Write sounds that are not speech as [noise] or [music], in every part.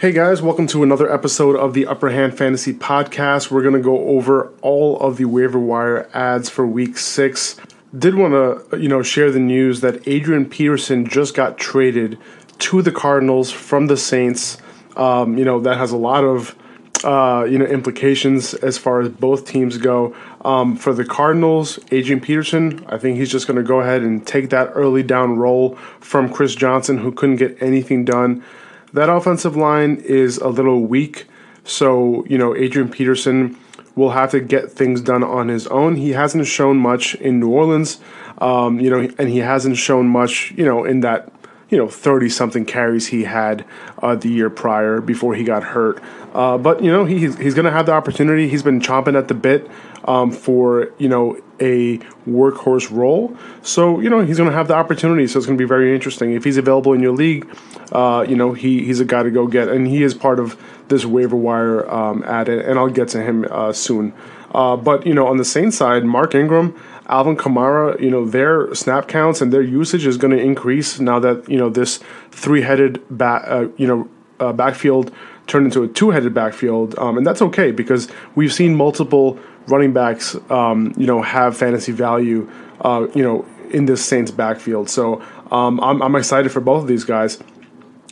Hey guys, welcome to another episode of the Upper Hand Fantasy Podcast. We're going to go over all of the waiver wire ads for week six. Did want to, you know, share the news that Adrian Peterson just got traded to the Cardinals from the Saints. Um, you know, that has a lot of, uh, you know, implications as far as both teams go. Um, for the Cardinals, Adrian Peterson, I think he's just going to go ahead and take that early down role from Chris Johnson, who couldn't get anything done. That offensive line is a little weak, so you know Adrian Peterson will have to get things done on his own. He hasn't shown much in New Orleans, um, you know, and he hasn't shown much, you know, in that you know 30 something carries he had uh, the year prior before he got hurt. Uh, but you know he, he's going to have the opportunity. He's been chomping at the bit um, for you know a workhorse role. So you know he's going to have the opportunity. So it's going to be very interesting if he's available in your league. Uh, you know he he's a guy to go get, and he is part of this waiver wire um, ad, and I'll get to him uh, soon. Uh, but you know on the same side, Mark Ingram. Alvin Kamara, you know, their snap counts and their usage is going to increase now that you know this three-headed back, uh, you know, uh, backfield turned into a two-headed backfield, um, and that's okay because we've seen multiple running backs, um, you know, have fantasy value, uh, you know, in this Saints backfield. So um, I'm, I'm excited for both of these guys.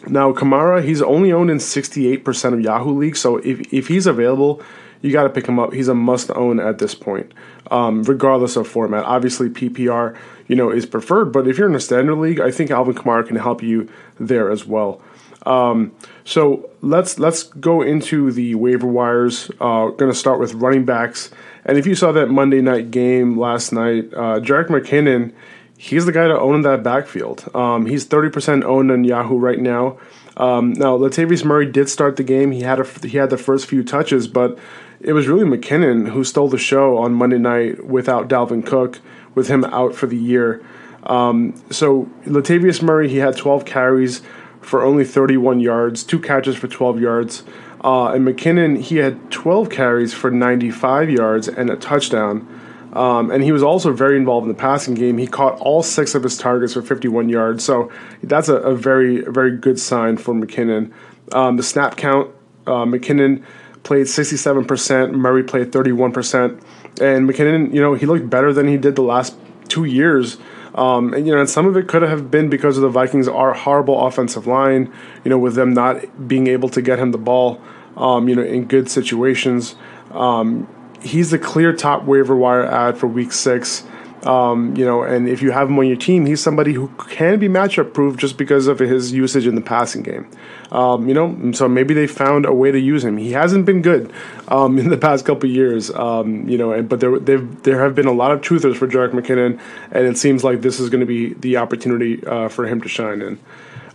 Now Kamara, he's only owned in 68% of Yahoo leagues, so if if he's available, you got to pick him up. He's a must own at this point, um, regardless of format. Obviously, PPR, you know, is preferred, but if you're in a standard league, I think Alvin Kamara can help you there as well. Um, so let's let's go into the waiver wires. Uh, going to start with running backs, and if you saw that Monday night game last night, uh, Jerick McKinnon, he's the guy to own in that backfield. Um, he's thirty percent owned on Yahoo right now. Um, now Latavius Murray did start the game. He had a, he had the first few touches, but it was really McKinnon who stole the show on Monday night without Dalvin Cook, with him out for the year. Um, so Latavius Murray, he had 12 carries for only 31 yards, two catches for 12 yards. Uh, and McKinnon, he had 12 carries for 95 yards and a touchdown. Um, and he was also very involved in the passing game. He caught all six of his targets for 51 yards. So that's a, a very, very good sign for McKinnon. Um, the snap count, uh, McKinnon played 67%, Murray played 31%. And McKinnon, you know, he looked better than he did the last two years. Um, and you know, and some of it could have been because of the Vikings' are horrible offensive line. You know, with them not being able to get him the ball. Um, you know, in good situations. Um, he's the clear top waiver wire ad for Week Six. Um, you know, and if you have him on your team, he's somebody who can be matchup proof just because of his usage in the passing game. Um, you know, so maybe they found a way to use him. He hasn't been good um, [laughs] in the past couple years. Um, you know, and, but there there have been a lot of truthers for Jerick McKinnon, and it seems like this is going to be the opportunity uh, for him to shine in.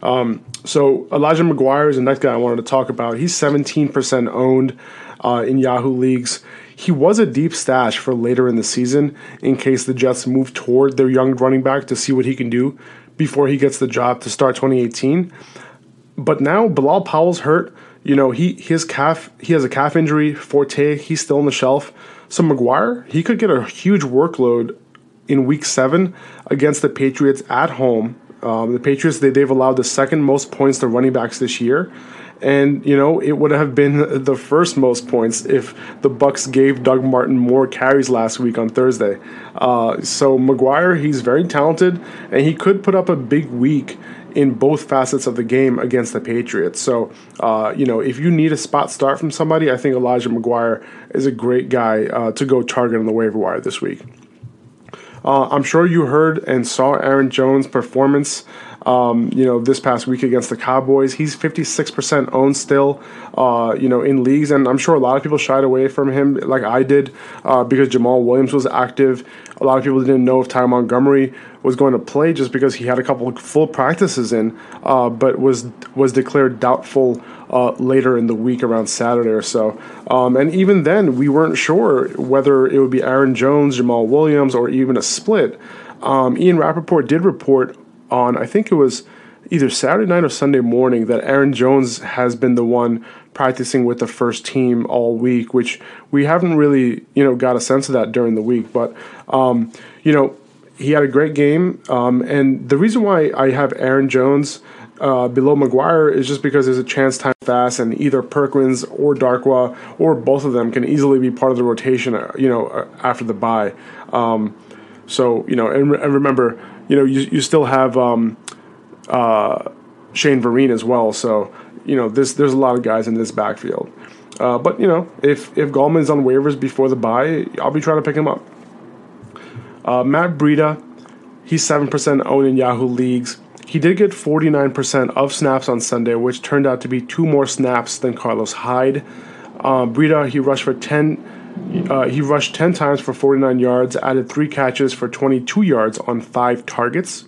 Um, so Elijah McGuire is the next guy I wanted to talk about. He's 17% owned uh, in Yahoo leagues. He was a deep stash for later in the season in case the Jets move toward their young running back to see what he can do before he gets the job to start 2018. But now Bilal Powell's hurt. You know, he his calf he has a calf injury. Forte, he's still on the shelf. So McGuire, he could get a huge workload in week seven against the Patriots at home. Um, the Patriots they, they've allowed the second most points to running backs this year and you know it would have been the first most points if the Bucks gave Doug Martin more carries last week on Thursday. Uh, so McGuire, he's very talented, and he could put up a big week in both facets of the game against the Patriots. So, uh, you know, if you need a spot start from somebody, I think Elijah McGuire is a great guy uh, to go target on the waiver wire this week. Uh, I'm sure you heard and saw Aaron Jones' performance um, you know, this past week against the Cowboys. He's 56% owned still, uh, you know, in leagues, and I'm sure a lot of people shied away from him, like I did, uh, because Jamaal Williams was active. A lot of people didn't know if Ty Montgomery was going to play just because he had a couple of full practices in, uh, but was was declared doubtful uh, later in the week around Saturday or so. Um, and even then, we weren't sure whether it would be Aaron Jones, Jamaal Williams, or even a split. Um, Ian Rapoport did report on, I think it was either Saturday night or Sunday morning, that Aaron Jones has been the one practicing with the first team all week, which we haven't really, you know, got a sense of that during the week. But, um, you know, he had a great game. Um, and the reason why I have Aaron Jones uh, below McGuire is just because there's a chance time fast, and either Perkins or Darkwa or both of them can easily be part of the rotation, uh, you know, uh, after the bye. Um, so, you know, and, and remember, you know, you, you still have um, uh, Shane Vereen as well. So, you know, this there's a lot of guys in this backfield. Uh, but you know, if if Gallman's on waivers before the bye, I'll be trying to pick him up. Uh, Matt Breida, he's seven percent owned in Yahoo leagues. He did get 49% of snaps on Sunday, which turned out to be two more snaps than Carlos Hyde. Uh, Breida, he rushed for 10 uh, he rushed 10 times for 49 yards, added three catches for 22 yards on five targets.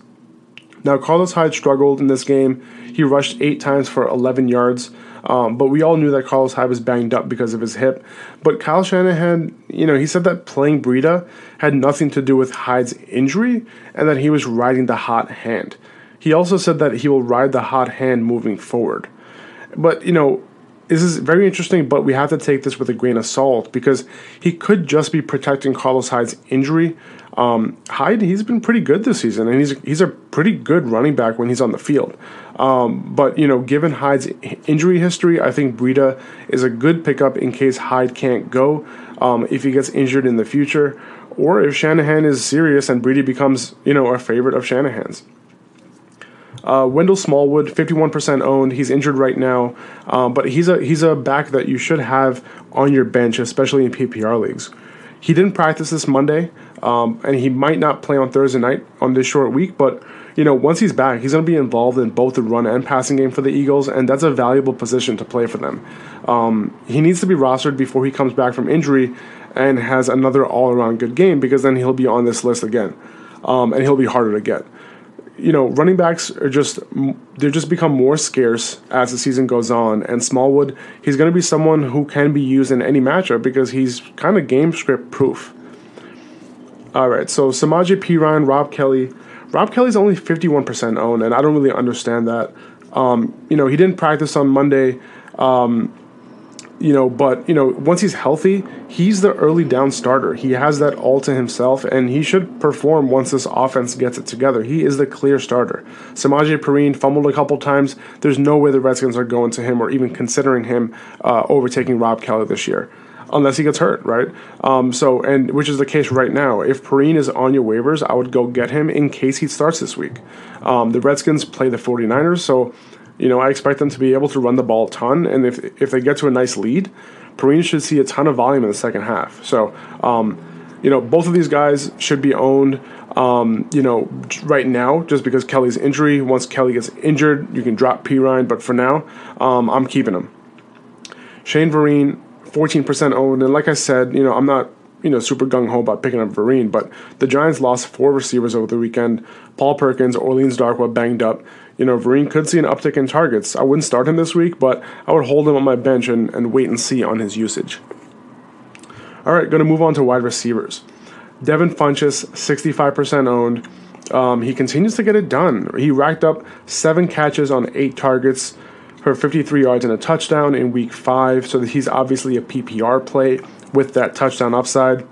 Now, Carlos Hyde struggled in this game. He rushed eight times for 11 yards, um, but we all knew that Carlos Hyde was banged up because of his hip. But Kyle Shanahan, you know, he said that playing Breida had nothing to do with Hyde's injury and that he was riding the hot hand. He also said that he will ride the hot hand moving forward. But, you know, this is very interesting, but we have to take this with a grain of salt because he could just be protecting Carlos Hyde's injury. Um, Hyde, he's been pretty good this season, and he's he's a pretty good running back when he's on the field. Um, but you know, given Hyde's injury history, I think Breida is a good pickup in case Hyde can't go um, if he gets injured in the future, or if Shanahan is serious and Breida becomes you know a favorite of Shanahan's. Uh, Wendell Smallwood, 51% owned. He's injured right now, um, but he's a he's a back that you should have on your bench, especially in PPR leagues. He didn't practice this Monday, um, and he might not play on Thursday night on this short week. But you know, once he's back, he's going to be involved in both the run and passing game for the Eagles, and that's a valuable position to play for them. Um, he needs to be rostered before he comes back from injury and has another all-around good game, because then he'll be on this list again, um, and he'll be harder to get you know, running backs are just they just become more scarce as the season goes on. And Smallwood, he's going to be someone who can be used in any matchup because he's kind of game script proof. All right, so Samaje Perine, Rob Kelley. Rob Kelley's only 51% owned, and I don't really understand that. Um, you know, he didn't practice on Monday. Um, you know, but you know, once he's healthy, he's the early down starter. He has that all to himself, and he should perform once this offense gets it together. He is the clear starter. Samaje Perine fumbled a couple times. There's no way the Redskins are going to him or even considering him uh, overtaking Rob Kelley this year. Unless he gets hurt, right? Um, so, and which is the case right now. If Perine is on your waivers, I would go get him in case he starts this week. Um, the Redskins play the 49ers, so you know, I expect them to be able to run the ball a ton, and if if they get to a nice lead, Perine should see a ton of volume in the second half. So, um, you know, both of these guys should be owned. Um, you know, right now, just because Kelley's injury. Once Kelley gets injured, you can drop Perine, but for now, um, I'm keeping him. Shane Vereen, 14% owned, and like I said, you know, I'm not you know super gung ho about picking up Vereen, but the Giants lost four receivers over the weekend. Paul Perkins, Orleans Darkwa banged up you know, Vereen could see an uptick in targets. I wouldn't start him this week, but I would hold him on my bench and, and wait and see on his usage. All right, going to move on to wide receivers. Devin Funchess, 65% owned. Um, he continues to get it done. He racked up seven catches on eight targets for 53 yards and a touchdown in week five. So he's obviously a PPR play with that touchdown upside.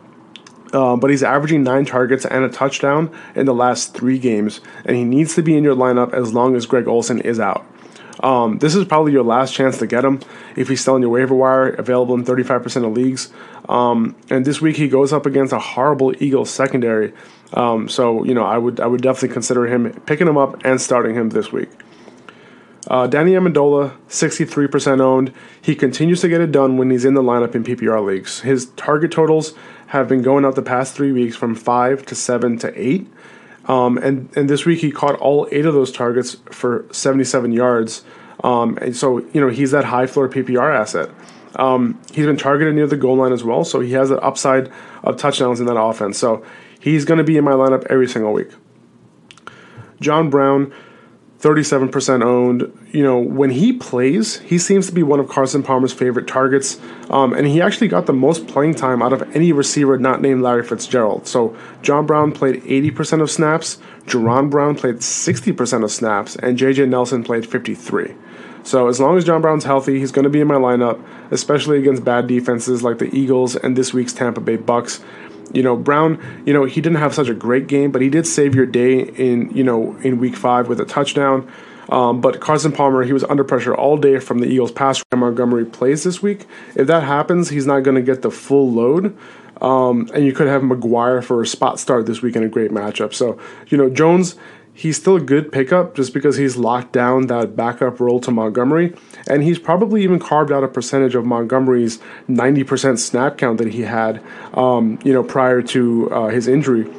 Um, but he's averaging nine targets and a touchdown in the last three games, and he needs to be in your lineup as long as Greg Olsen is out. Um, this is probably your last chance to get him if he's still on your waiver wire, available in 35% of leagues. Um, and this week he goes up against a horrible Eagles secondary. Um, so you know, I would I would definitely consider him picking him up and starting him this week. Uh, Danny Amendola, 63% owned. He continues to get it done when he's in the lineup in PPR leagues. His target totals have been going up the past three weeks from five to seven to eight. Um, and, and this week he caught all eight of those targets for 77 yards. Um, and so, you know, he's that high floor PPR asset. Um, he's been targeted near the goal line as well, so he has an upside of touchdowns in that offense. So he's going to be in my lineup every single week. John Brown, 37% owned. You know, when he plays, he seems to be one of Carson Palmer's favorite targets. Um, and he actually got the most playing time out of any receiver not named Larry Fitzgerald. So John Brown played 80% of snaps, Jaron Brown played 60% of snaps, and JJ Nelson played 53. So as long as John Brown's healthy, he's going to be in my lineup, especially against bad defenses like the Eagles and this week's Tampa Bay Bucks. You know, Brown, you know, he didn't have such a great game, but he did save your day in, you know, in week five with a touchdown. Um, but Carson Palmer, he was under pressure all day from the Eagles pass. Montgomery plays this week. If that happens, he's not going to get the full load. Um, and you could have McGuire for a spot start this week in a great matchup. So, you know, Jones, he's still a good pickup just because he's locked down that backup role to Montgomery. And he's probably even carved out a percentage of Montgomery's 90% snap count that he had, um, you know, prior to uh, his injury.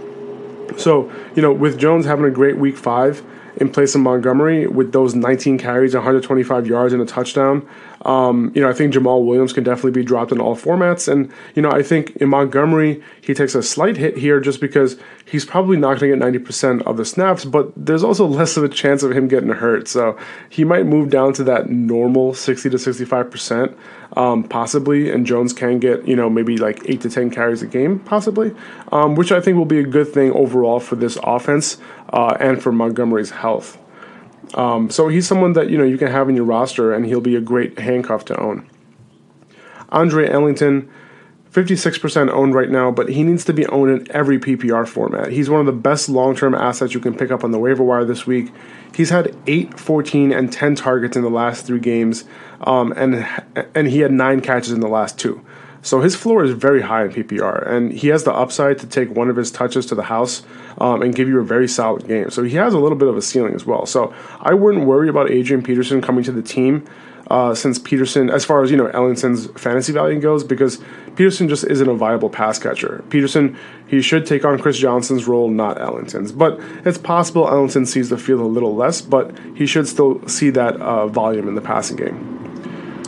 So, you know, with Jones having a great week five in place of Montgomery with those 19 carries, 125 yards, and a touchdown, um, you know, I think Jamaal Williams can definitely be dropped in all formats. And, you know, I think in Montgomery, he takes a slight hit here just because he's probably not going to get 90% of the snaps, but there's also [laughs] less of a chance of him getting hurt. So he might move down to that normal 60 to 65%, um, possibly. And Jones can get, you know, maybe like 8 to 10 carries a game, possibly, um, which I think will be a good thing overall for this offense uh, and for Montgomery's health. Um, so he's someone that you know you can have in your roster, and he'll be a great handcuff to own. Andre Ellington, 56% owned right now, but he needs to be owned in every PPR format. He's one of the best long term assets you can pick up on the waiver wire this week. He's had 8, 14, and 10 targets in the last three games, um, and, and he had 9 catches in the last two. So his floor is very high in PPR, and he has the upside to take one of his touches to the house um, and give you a very solid game. So he has a little bit of a ceiling as well. So I wouldn't worry about Adrian Peterson coming to the team. Uh, since Peterson, as far as you know, Ellington's fantasy value goes, because Peterson just isn't a viable pass catcher. Peterson, he should take on Chris Johnson's role, not Ellington's. But it's possible Ellington sees the field a little less, but he should still see that uh, volume in the passing game.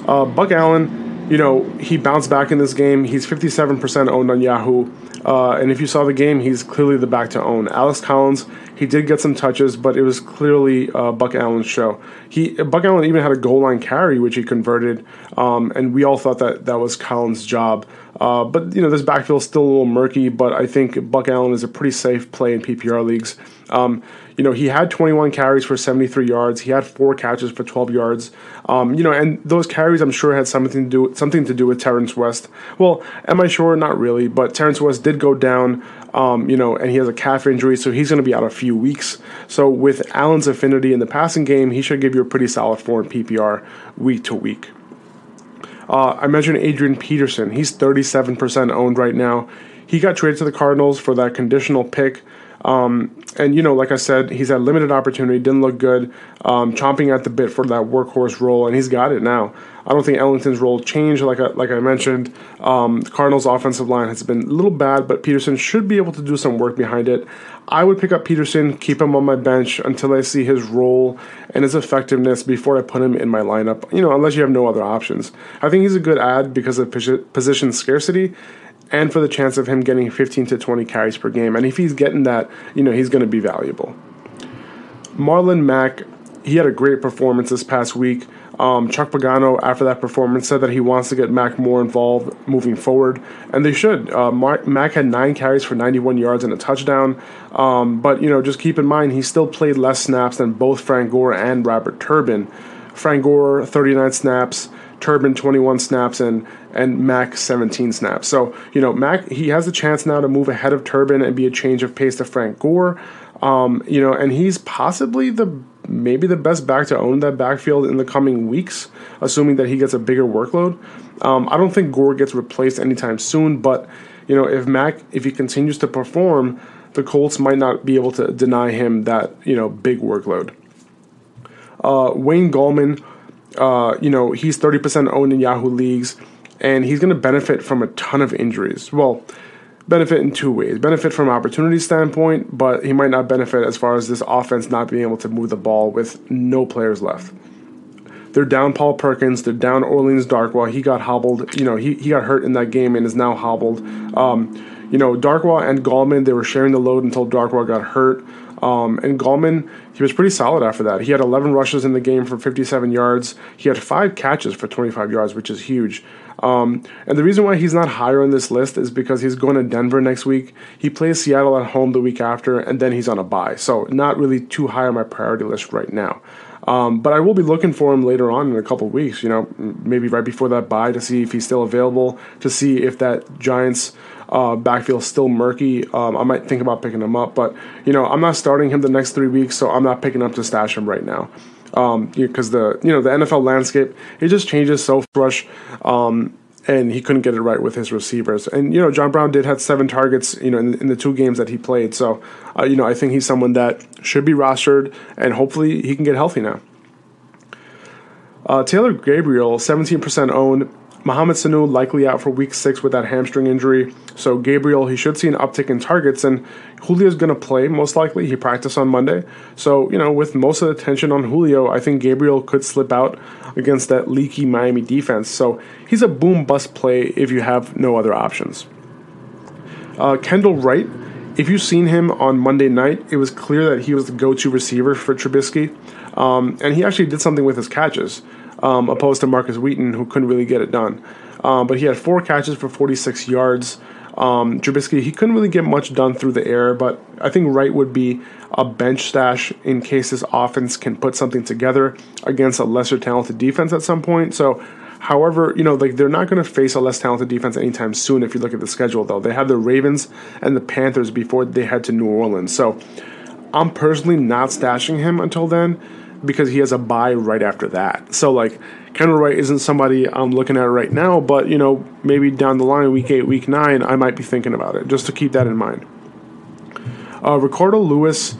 Uh, Buck Allen, you know, he bounced back in this game. He's 57% owned on Yahoo. Uh, and if you saw the game, he's clearly the back to own. Alex Collins, he did get some touches, but it was clearly uh, Buck Allen's show. He Buck Allen even had a goal line carry, which he converted, um, and we all thought that that was Collins' job. Uh, but you know, this backfield is still a little murky. But I think Buck Allen is a pretty safe play in PPR leagues. Um, you know, he had 21 carries for 73 yards. He had four catches for 12 yards. Um, you know, and those carries, I'm sure, had something to do something to do with Terrence West. Well, am I sure? Not really. But Terrence West did go down. Um, you know, and he has a calf injury, so he's going to be out a few weeks. So with Allen's affinity in the passing game, he should give you a pretty solid form PPR week to week. Uh, I mentioned Adrian Peterson. He's 37% owned right now. He got traded to the Cardinals for that conditional pick. Um, and you know, like I said, he's had limited opportunity, didn't look good, um, chomping at the bit for that workhorse role, and he's got it now. I don't think Ellington's role changed, like I, like I mentioned. Um, the Cardinals' offensive line has been a little bad, but Peterson should be able to do some work behind it. I would pick up Peterson, keep him on my bench until I see his role and his effectiveness before I put him in my lineup. You know, unless you have no other options. I think he's a good ad because of position scarcity and for the chance of him getting 15 to 20 carries per game. And if he's getting that, you know, he's going to be valuable. Marlon Mack, he had a great performance this past week. Um, Chuck Pagano, after that performance, said that he wants to get Mack more involved moving forward, and they should. Uh, Mack had nine carries for 91 yards and a touchdown, um, but you know, just keep in mind he still played less snaps than both Frank Gore and Robert Turbin. Frank Gore 39 snaps, Turbin 21 snaps, and and Mack 17 snaps. So you know, Mack he has a chance now to move ahead of Turbin and be a change of pace to Frank Gore. Um, you know, and he's possibly the maybe the best back to own that backfield in the coming weeks, assuming that he gets a bigger workload. Um, I don't think Gore gets replaced anytime soon, but you know, if Mack if he continues to perform, the Colts might not be able to deny him that you know big workload. Uh, Wayne Gallman, uh, you know, he's 30% owned in Yahoo leagues, and he's going to benefit from a ton of injuries. Well, benefit in two ways benefit from opportunity standpoint, but he might not benefit as far as this offense not being able to move the ball with no players left. They're down Paul Perkins. They're down Orleans Darkwa. He got hobbled. You know, he, he got hurt in that game and is now hobbled. Um, you know, Darkwa and Gallman, they were sharing the load until Darkwa got hurt. Um, and Gallman, he was pretty solid after that. He had 11 rushes in the game for 57 yards. He had five catches for 25 yards, which is huge. Um, and the reason why he's not higher on this list is because he's going to Denver next week. He plays Seattle at home the week after, and then he's on a bye. So not really too high on my priority list right now. Um, but I will be looking for him later on in a couple weeks. You know, maybe right before that bye to see if he's still available, to see if that Giants uh, backfield still murky. Um, I might think about picking him up, but you know, I'm not starting him the next three weeks, so I'm not picking up to stash him right now. Because um, the you know the NFL landscape it just changes so much. Um, and he couldn't get it right with his receivers. And you know, John Brown did have seven targets, you know, in, in the two games that he played. So, uh, you know, I think he's someone that should be rostered, and hopefully he can get healthy now. Uh, Taylor Gabriel, 17% owned. Mohamed Sanu likely out for week six with that hamstring injury. So Gabriel, he should see an uptick in targets, and Julio's going to play most likely. He practiced on Monday. So, you know, with most of the attention on Julio, I think Gabriel could slip out against that leaky Miami defense. So he's a boom bust play if you have no other options. Uh, Kendall Wright, if you've seen him on Monday night, it was clear that he was the go to receiver for Trubisky. Um, and he actually did something with his catches um, opposed to Markus Wheaton, who couldn't really get it done. Um, but he had four catches for 46 yards. Um, Trubisky, he couldn't really get much done through the air, but I think Wright would be a bench stash in case this offense can put something together against a lesser talented defense at some point. So, however, you know, like they're not going to face a less talented defense anytime soon. If you look at the schedule, though, they have the Ravens and the Panthers before they head to New Orleans. So, I'm personally not stashing him until then because he has a buy right after that. So like Kendall Wright isn't somebody I'm looking at right now, but you know maybe down the line, week eight, week nine, I might be thinking about it. Just to keep that in mind. Uh, Ricardo Louis,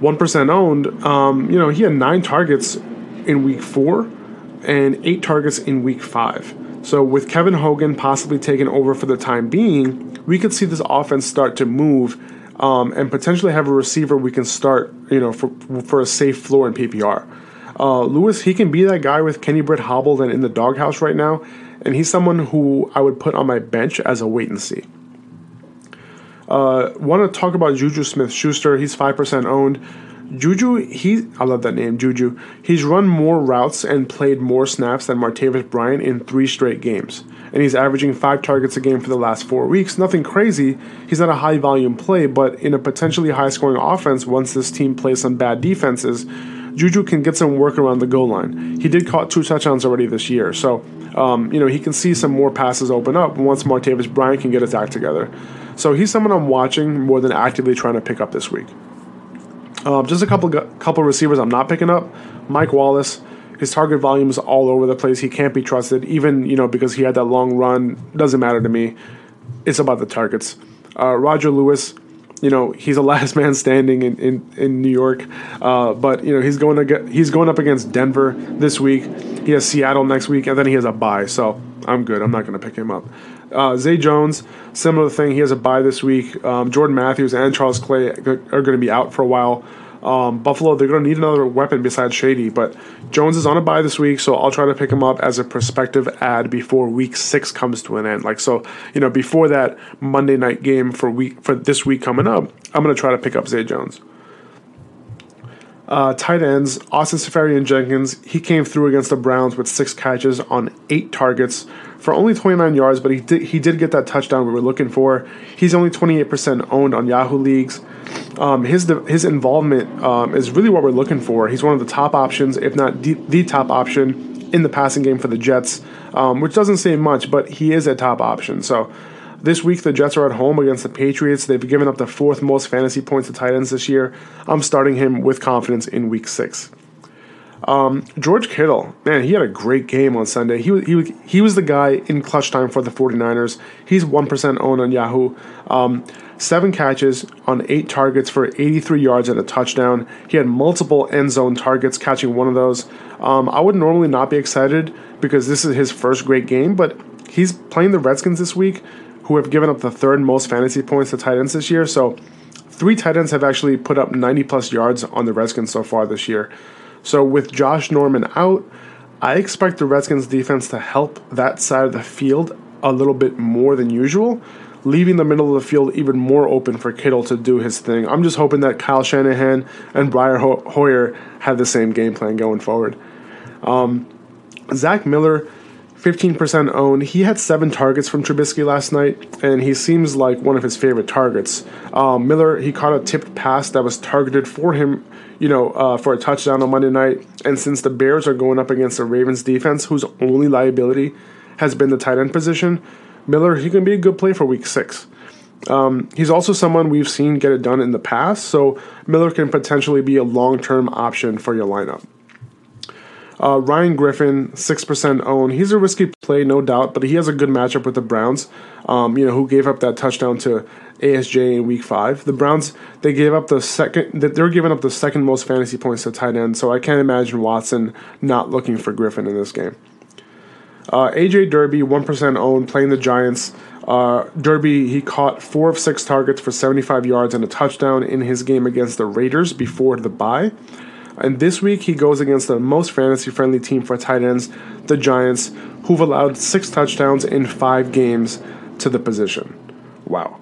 one percent owned. Um, you know he had nine targets in week four and eight targets in week five. So with Kevin Hogan possibly taking over for the time being, we could see this offense start to move um, and potentially have a receiver we can start, you know, for for a safe floor in PPR. Uh, Louis, he can be that guy with Kenny Britt hobbled and in the doghouse right now, and he's someone who I would put on my bench as a wait and see. Uh, Want to talk about Juju Smith Schuster? He's five percent owned. Juju, he I love that name, Juju. He's run more routes and played more snaps than Martavis Bryant in three straight games and he's averaging five targets a game for the last four weeks. Nothing crazy. He's not a high volume play, but in a potentially high scoring offense, once this team plays some bad defenses, Juju can get some work around the goal line. He did caught two touchdowns already this year, so um, you know he can see some more passes open up once Martavis Bryant can get his act together. So he's someone I'm watching more than actively trying to pick up this week. Um, just a couple couple receivers I'm not picking up. Mike Wallace. His target volume is all over the place. He can't be trusted, even you know because he had that long run. Doesn't matter to me. It's about the targets. Uh, Roger Lewis, you know he's a [laughs] last man standing in in, in New York, uh, but you know he's going to get, he's going up against Denver this week. He has Seattle next week, and then he has a bye. So I'm good. I'm not going to pick him up. Uh, Zay Jones, similar thing. He has a bye this week. Um, Jordan Matthews and Charles Clay are going to be out for a while. Um, Buffalo, they're going to need another weapon besides Shady, but Jones is on a bye this week, so I'll try to pick him up as a prospective ad before Week Six comes to an end. Like so, you know, before that Monday night game for week for this week coming up, I'm going to try to pick up Zay Jones. Uh, tight ends, Austin Seferian-Jenkins, he came through against the Browns with six catches on eight targets for only 29 yards, but he did, he did get that touchdown we were looking for. He's only 28% owned on Yahoo leagues. Um, his his involvement um, is really what we're looking for. He's one of the top options, if not the, the top option in the passing game for the Jets, um, which doesn't say much, but he is a top option. So this week, the Jets are at home against the Patriots. They've given up the fourth most fantasy points to tight ends this year. I'm starting him with confidence in week six. Um, George Kittle, man, he had a great game on Sunday. He was, he, he was the guy in clutch time for the 49ers. He's 1% owned on Yahoo. Um, seven catches on eight targets for 83 yards and a touchdown. He had multiple end zone targets, catching one of those. Um, I would normally not be excited because this is his first great game, but he's playing the Redskins this week, who have given up the third most fantasy points to tight ends this year. So three tight ends have actually put up 90 plus yards on the Redskins so far this year. So with Josh Norman out, I expect the Redskins defense to help that side of the field a little bit more than usual, leaving the middle of the field even more open for Kittle to do his thing. I'm just hoping that Kyle Shanahan and Brian Hoyer have the same game plan going forward. Um, Zach Miller 15% owned. He had seven targets from Trubisky last night, and he seems like one of his favorite targets. Um, Miller, he caught a tipped pass that was targeted for him, you know, uh, for a touchdown on Monday night. And since the Bears are going up against the Ravens defense, whose only liability has been the tight end position, Miller, he can be a good play for week six. Um, he's also someone we've seen get it done in the past, so Miller can potentially be a long term option for your lineup. Uh, Ryan Griffin, 6% owned. He's a risky play, no doubt, but he has a good matchup with the Browns, um, you know, who gave up that touchdown to ASJ in week five. The Browns, they gave up the second, they're giving up the second most fantasy points to tight end, so I can't imagine Watson not looking for Griffin in this game. Uh, AJ Derby, 1% owned, playing the Giants. Uh, Derby, he caught four of six targets for 75 yards and a touchdown in his game against the Raiders before the bye. And this week he goes against the most fantasy friendly team for tight ends, the Giants, who've allowed six touchdowns in five games to the position. Wow.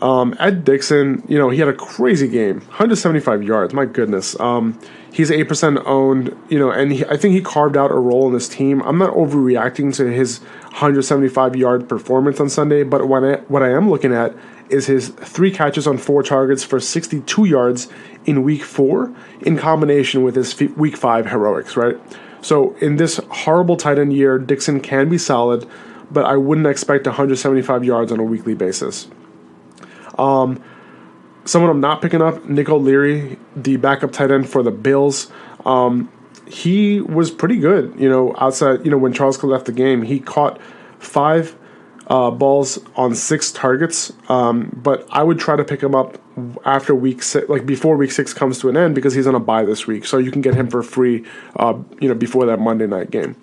Um, Ed Dickson, you know, he had a crazy game, 175 yards. My goodness. Um, he's 8% owned, you know, and he, I think he carved out a role in this team. I'm not overreacting to his 175 yard performance on Sunday, but what I, what I am looking at is his three catches on four targets for 62 yards in week four in combination with his week five heroics, right? So in this horrible tight end year, Dixon can be solid, but I wouldn't expect 175 yards on a weekly basis. Um, someone I'm not picking up, Nick O'Leary, the backup tight end for the Bills. Um, he was pretty good, you know, outside, you know, when Charles left the game, he caught five uh, balls on six targets. Um, but I would try to pick him up after week six, like before week six comes to an end, because he's on a buy this week. So you can get him for free, uh, you know, before that Monday night game.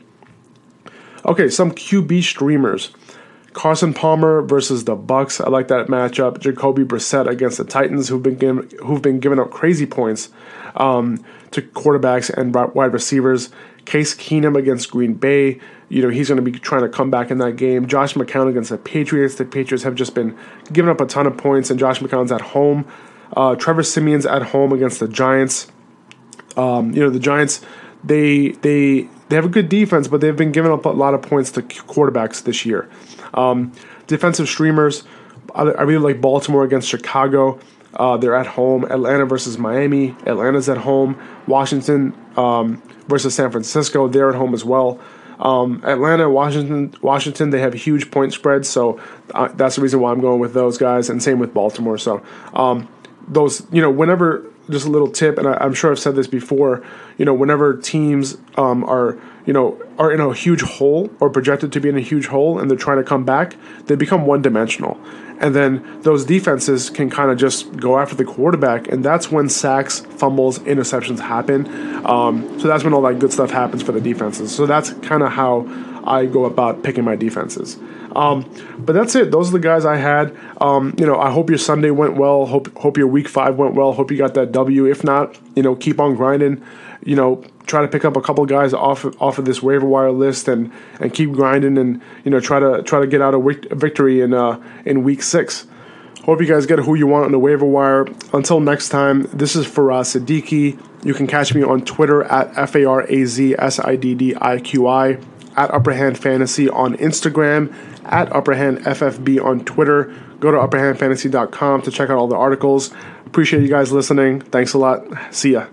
Okay, some QB streamers. Carson Palmer versus the Bucks. I like that matchup. Jacoby Brissett against the Titans, who've been given, who've been giving up crazy points um, to quarterbacks and wide receivers. Case Keenum against Green Bay. You know, he's going to be trying to come back in that game. Josh McCown against the Patriots. The Patriots have just been giving up a ton of points, and Josh McCown's at home. Uh, Trevor Siemian's at home against the Giants. Um, you know, the Giants, they they they have a good defense, but they've been giving up a lot of points to quarterbacks this year. Um, defensive streamers, I, I really like Baltimore against Chicago. Uh, they're at home. Atlanta versus Miami. Atlanta's at home. Washington um, versus San Francisco. They're at home as well. Um, Atlanta, Washington, Washington, they have huge point spreads, so uh, that's the reason why I'm going with those guys, and same with Baltimore. So um, those, you know, whenever just a little tip, and I, am sure I've said this before, you know, whenever teams um, are, you know, are in a huge hole or projected to be in a huge hole, and they're trying to come back, they become one dimensional and then those defenses can kind of just go after the quarterback, and that's when sacks, fumbles, interceptions happen. Um, so that's when all that good stuff happens for the defenses. So that's kind of how I go about picking my defenses. Um, but that's it. Those are the guys I had. Um, you know, I hope your Sunday went well. Hope hope your week five went well. Hope you got that W. If not, you know, keep on grinding. You know, try to pick up a couple guys off off of this waiver wire list and and keep grinding and you know try to try to get out a, victory in uh, in week six. Hope you guys get who you want on the waiver wire. Until next time, this is Faraz Siddiqui. You can catch me on Twitter at F A R A Z S I D D I Q I, at Upper Hand Fantasy on Instagram, at Upperhand FFB on Twitter. Go to upperhandfantasy.com to check out all the articles. Appreciate you guys listening. Thanks a lot. See ya.